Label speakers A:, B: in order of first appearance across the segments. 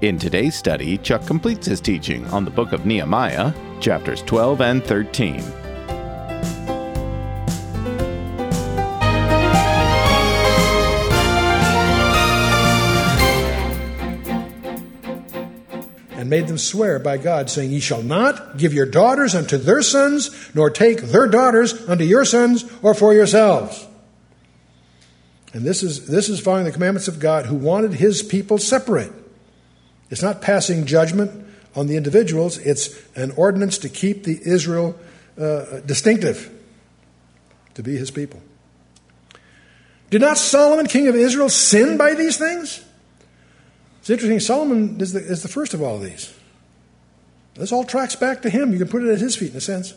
A: In today's study, Chuck completes his teaching on the book of Nehemiah, chapters 12 and 13.
B: and made them swear by God, saying, Ye shall not give your daughters unto their sons, nor take their daughters unto your sons, or for yourselves. And this is, this is following the commandments of God, who wanted his people separate. It's not passing judgment on the individuals, it's an ordinance to keep the Israel uh, distinctive, to be his people. Did not Solomon, king of Israel, sin by these things? It's interesting, Solomon is the, is the first of all of these. This all tracks back to him. You can put it at his feet in a sense.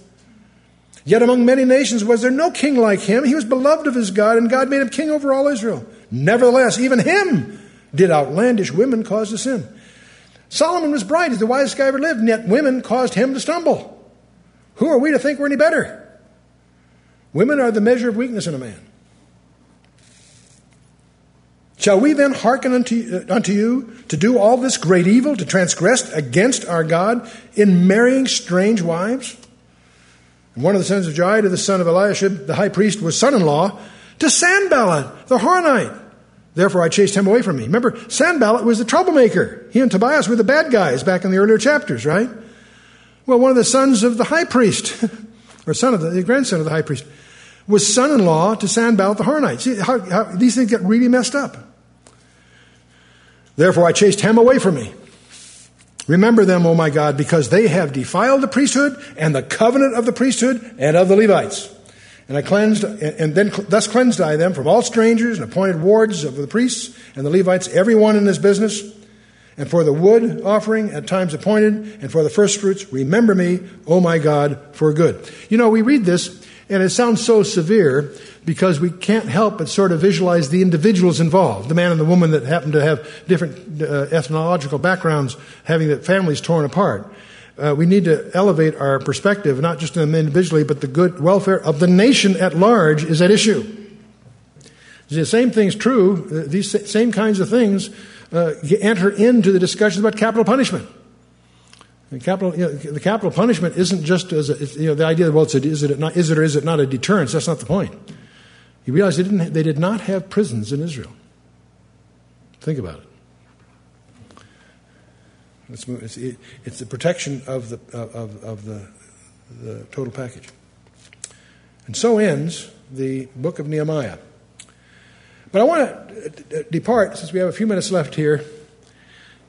B: Yet among many nations was there no king like him. He was beloved of his God, and God made him king over all Israel. Nevertheless, even him did outlandish women cause to sin. Solomon was bright, he's the wisest guy ever lived, and yet women caused him to stumble. Who are we to think we're any better? Women are the measure of weakness in a man. Shall we then hearken unto, uh, unto you to do all this great evil, to transgress against our God in marrying strange wives? And one of the sons of Joiada, the son of Eliashib, the high priest, was son in law to Sanballat, the Horonite. Therefore I chased him away from me. Remember, Sanballat was the troublemaker. He and Tobias were the bad guys back in the earlier chapters, right? Well, one of the sons of the high priest, or son of the, the grandson of the high priest, was son in law to Sanballat the Horonite. See how, how these things get really messed up. Therefore, I chased him away from me. Remember them, O my God, because they have defiled the priesthood and the covenant of the priesthood and of the Levites. And I cleansed, and then thus cleansed I them from all strangers and appointed wards of the priests and the Levites, every one in his business. And for the wood offering at times appointed, and for the first fruits, remember me, O my God, for good. You know, we read this, and it sounds so severe, because we can't help but sort of visualize the individuals involved the man and the woman that happen to have different uh, ethnological backgrounds, having their families torn apart. Uh, we need to elevate our perspective, not just them individually, but the good welfare of the nation at large is at issue. The same thing's true, uh, these same kinds of things uh, enter into the discussions about capital punishment. The capital, you know, the capital punishment isn't just as a, you know, the idea that, well, a, is, it not, is it or is it not a deterrence? That's not the point. You realize they, didn't, they did not have prisons in Israel. Think about it. It's, it's, it's the protection of, the, of, of the, the total package. And so ends the book of Nehemiah. But I want to depart, since we have a few minutes left here,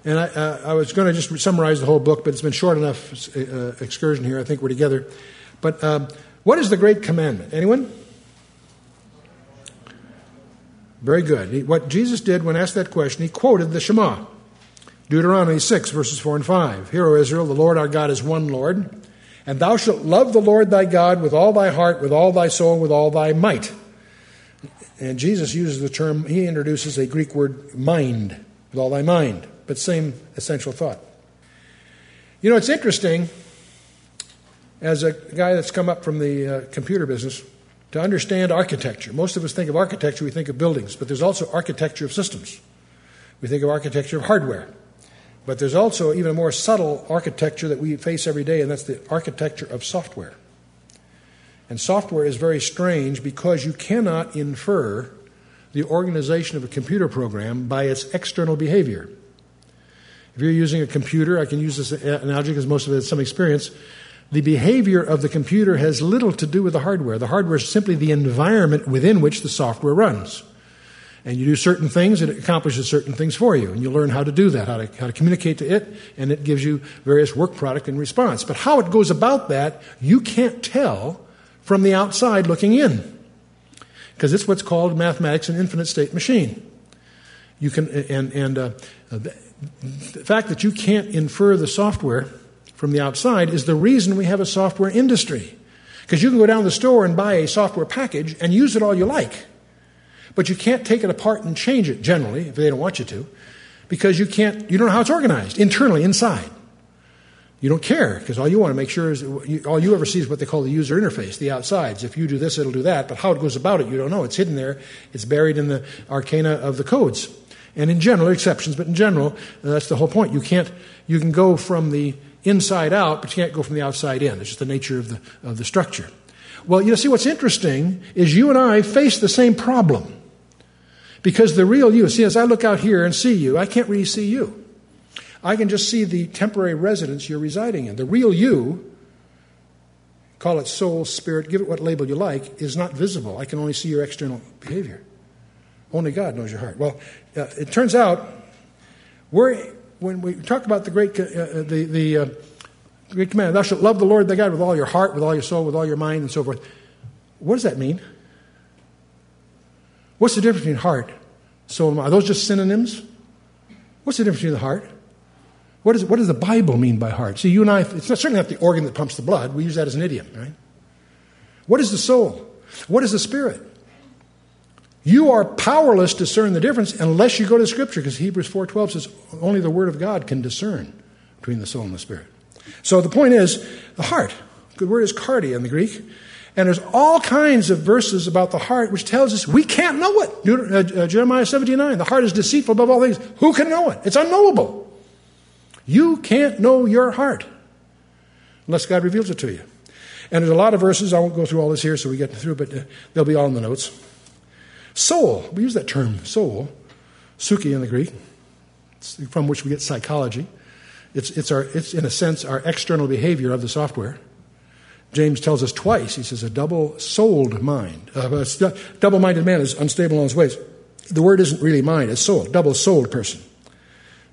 B: and I, uh, I was going to just summarize the whole book, but it's been short enough uh, excursion here. I think we're together. But um, what is the great commandment? Anyone? Very good. What Jesus did when asked that question, he quoted the Shema. Deuteronomy 6, verses 4 and 5. Hear, O Israel, the Lord our God is one Lord, and thou shalt love the Lord thy God with all thy heart, with all thy soul, with all thy might. And Jesus uses the term, he introduces a Greek word, mind, with all thy mind, but same essential thought. You know, it's interesting, as a guy that's come up from the uh, computer business, to understand architecture. Most of us think of architecture, we think of buildings, but there's also architecture of systems. We think of architecture of hardware. But there's also even a more subtle architecture that we face every day, and that's the architecture of software. And software is very strange because you cannot infer the organization of a computer program by its external behavior. If you're using a computer, I can use this analogy because most of it has some experience the behavior of the computer has little to do with the hardware. The hardware is simply the environment within which the software runs. And you do certain things, and it accomplishes certain things for you. And you learn how to do that, how to, how to communicate to it, and it gives you various work product in response. But how it goes about that, you can't tell from the outside looking in. Because it's what's called mathematics an infinite state machine. You can, and, and uh, the fact that you can't infer the software from the outside is the reason we have a software industry. Because you can go down to the store and buy a software package and use it all you like. But you can't take it apart and change it generally, if they don't want you to, because you can't, you don't know how it's organized internally, inside. You don't care because all you want to make sure is all you ever see is what they call the user interface, the outsides. If you do this, it'll do that. But how it goes about it, you don't know. It's hidden there. It's buried in the arcana of the codes. And in general, exceptions, but in general, uh, that's the whole point. You can't. You can go from the inside out, but you can't go from the outside in. It's just the nature of the of the structure. Well, you see, what's interesting is you and I face the same problem because the real you. See, as I look out here and see you, I can't really see you. I can just see the temporary residence you're residing in. The real you, call it soul, spirit, give it what label you like, is not visible. I can only see your external behavior. Only God knows your heart. Well, uh, it turns out, we're, when we talk about the great, uh, uh, the, the uh, great command, thou shalt love the Lord thy God with all your heart, with all your soul, with all your mind, and so forth. What does that mean? What's the difference between heart, soul, and mind? Are those just synonyms? What's the difference between the heart? What, is, what does the Bible mean by heart? See, you and I, it's not, certainly not the organ that pumps the blood. We use that as an idiom, right? What is the soul? What is the spirit? You are powerless to discern the difference unless you go to Scripture, because Hebrews 4.12 says only the Word of God can discern between the soul and the spirit. So the point is, the heart. The word is cardia in the Greek. And there's all kinds of verses about the heart which tells us we can't know it. Uh, uh, Jeremiah 79, the heart is deceitful above all things. Who can know it? It's unknowable. You can't know your heart unless God reveals it to you. And there's a lot of verses. I won't go through all this here so we get through, but uh, they'll be all in the notes. Soul, we use that term, soul, psyche in the Greek, from which we get psychology. It's, it's, our, it's, in a sense, our external behavior of the software. James tells us twice, he says, a double souled mind. Uh, a double minded man is unstable in his ways. The word isn't really mind, it's soul, double souled person.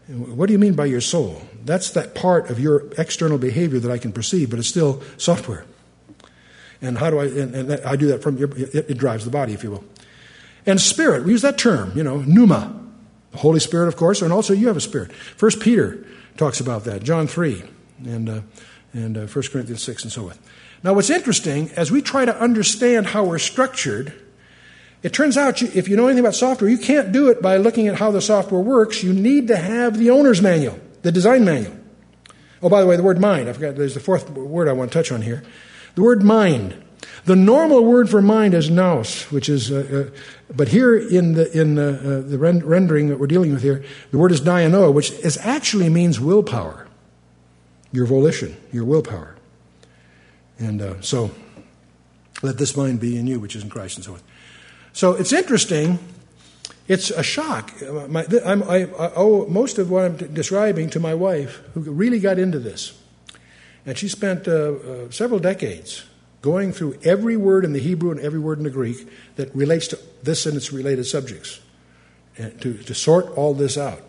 B: What do you mean by your soul? That's that part of your external behavior that I can perceive, but it's still software. And how do I, and, and I do that from, your, it, it drives the body, if you will. And spirit, we use that term, you know, pneuma. The Holy Spirit, of course, and also you have a spirit. First Peter talks about that, John 3, and, uh, and uh, 1 Corinthians 6, and so forth. Now, what's interesting, as we try to understand how we're structured, it turns out, if you know anything about software, you can't do it by looking at how the software works. You need to have the owner's manual, the design manual. Oh, by the way, the word mind, I forgot, there's the fourth word I want to touch on here. The word mind. The normal word for mind is nous, which is, uh, uh, but here in the, in uh, uh the rendering that we're dealing with here, the word is dianoia, which is actually means willpower, your volition, your willpower. And uh, so, let this mind be in you, which is in Christ, and so on. So it's interesting. It's a shock. My, I, I owe most of what I'm describing to my wife, who really got into this. And she spent uh, uh, several decades going through every word in the Hebrew and every word in the Greek that relates to this and its related subjects, and to, to sort all this out.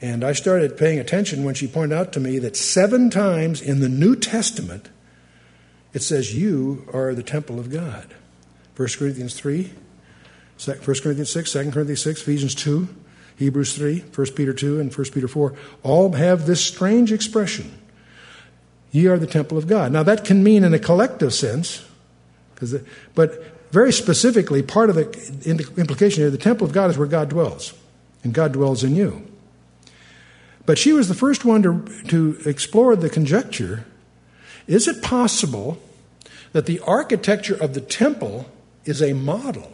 B: And I started paying attention when she pointed out to me that seven times in the New Testament it says, You are the temple of God. 1 Corinthians 3, 1 Corinthians 6, 2 Corinthians 6, Ephesians 2, Hebrews 3, 1 Peter 2, and 1 Peter 4 all have this strange expression Ye are the temple of God. Now, that can mean in a collective sense, but very specifically, part of the implication here the temple of God is where God dwells, and God dwells in you. But she was the first one to, to explore the conjecture is it possible that the architecture of the temple is a model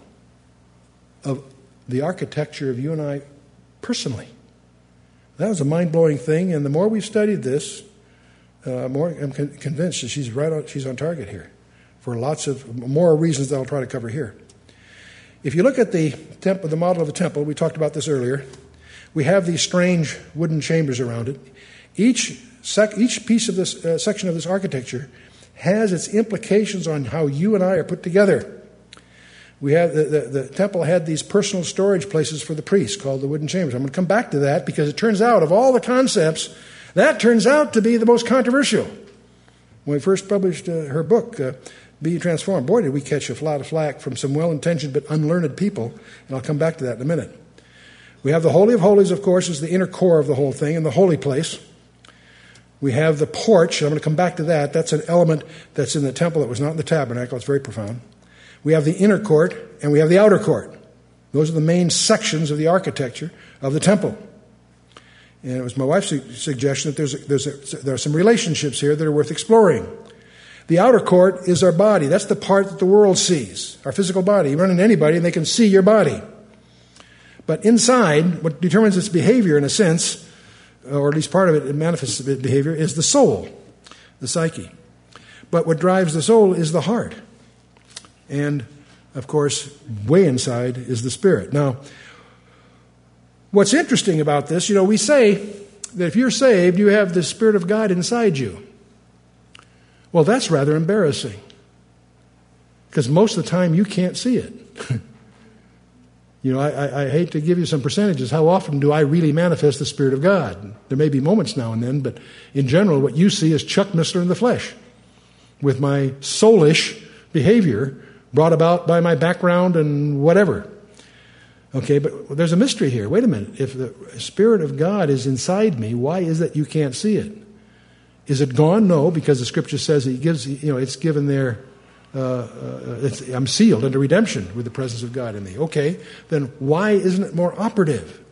B: of the architecture of you and I personally. That was a mind blowing thing, and the more we've studied this, uh, more I'm con- convinced that she's right on, she's on target here for lots of more reasons that I'll try to cover here. If you look at the temple, the model of the temple, we talked about this earlier. We have these strange wooden chambers around it. Each sec- each piece of this uh, section of this architecture has its implications on how you and I are put together. We have the, the, the, temple had these personal storage places for the priests called the wooden chambers. I'm going to come back to that because it turns out of all the concepts, that turns out to be the most controversial. When we first published uh, her book, uh, Be Transformed, boy, did we catch a lot of flack from some well intentioned but unlearned people, and I'll come back to that in a minute. We have the Holy of Holies, of course, is the inner core of the whole thing, and the holy place. We have the porch. I'm going to come back to that. That's an element that's in the temple that was not in the tabernacle. It's very profound. We have the inner court and we have the outer court. Those are the main sections of the architecture of the temple. And it was my wife's suggestion that there's a, there's a, there are some relationships here that are worth exploring. The outer court is our body. That's the part that the world sees, our physical body. You run into anybody and they can see your body. But inside, what determines its behavior, in a sense, uh, or at least part of it, it manifests its behavior, is the soul, the psyche. But what drives the soul is the heart. And, of course, way inside is the spirit. Now, what's interesting about this, you know, we say that if you're saved, you have the Spirit of God inside you. Well, that's rather embarrassing. Because most of the time you can't see it. You know, I, I, hate to give you some percentages. How often do I really manifest the Spirit of God? There may be moments now and then, but in general, what you see is Chuck Missler in the flesh with my soulish behavior brought about by my background and whatever. Okay, but there's a mystery here. Wait a minute. If the Spirit of God is inside me, why is it you can't see it? Is it gone? No, because the Scripture says He gives. You know, it's given there uh, uh, I'm sealed under redemption with the presence of God in me. Okay, then why isn't it more operative?